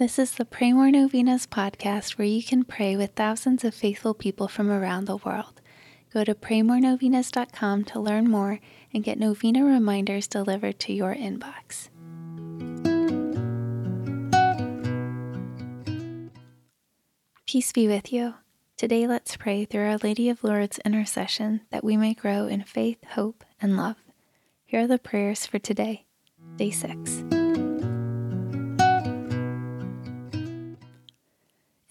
This is the Pray More Novenas podcast where you can pray with thousands of faithful people from around the world. Go to praymorenovenas.com to learn more and get novena reminders delivered to your inbox. Peace be with you. Today, let's pray through Our Lady of Lourdes intercession that we may grow in faith, hope, and love. Here are the prayers for today, day 6.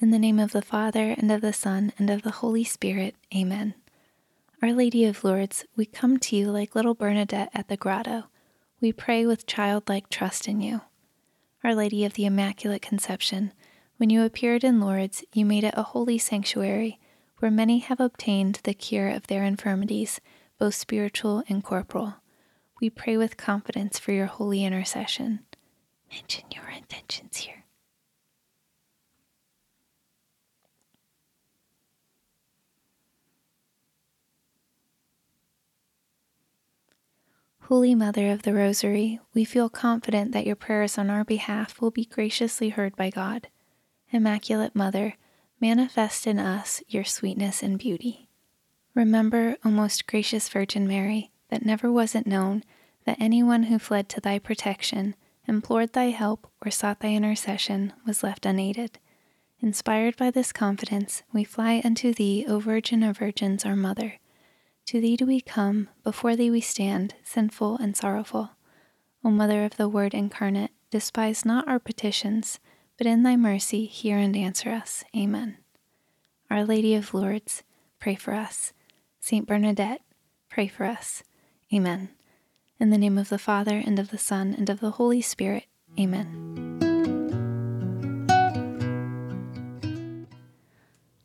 In the name of the Father, and of the Son, and of the Holy Spirit, Amen. Our Lady of Lourdes, we come to you like little Bernadette at the grotto. We pray with childlike trust in you. Our Lady of the Immaculate Conception, when you appeared in Lourdes, you made it a holy sanctuary where many have obtained the cure of their infirmities, both spiritual and corporal. We pray with confidence for your holy intercession. Mention your intentions here. Holy Mother of the Rosary, we feel confident that your prayers on our behalf will be graciously heard by God. Immaculate Mother, manifest in us your sweetness and beauty. Remember, O most gracious Virgin Mary, that never was it known that anyone who fled to thy protection, implored thy help, or sought thy intercession was left unaided. Inspired by this confidence, we fly unto thee, O Virgin of Virgins, our Mother. To thee do we come, before thee we stand, sinful and sorrowful. O Mother of the Word incarnate, despise not our petitions, but in thy mercy hear and answer us. Amen. Our Lady of Lourdes, pray for us. Saint Bernadette, pray for us. Amen. In the name of the Father, and of the Son, and of the Holy Spirit. Amen.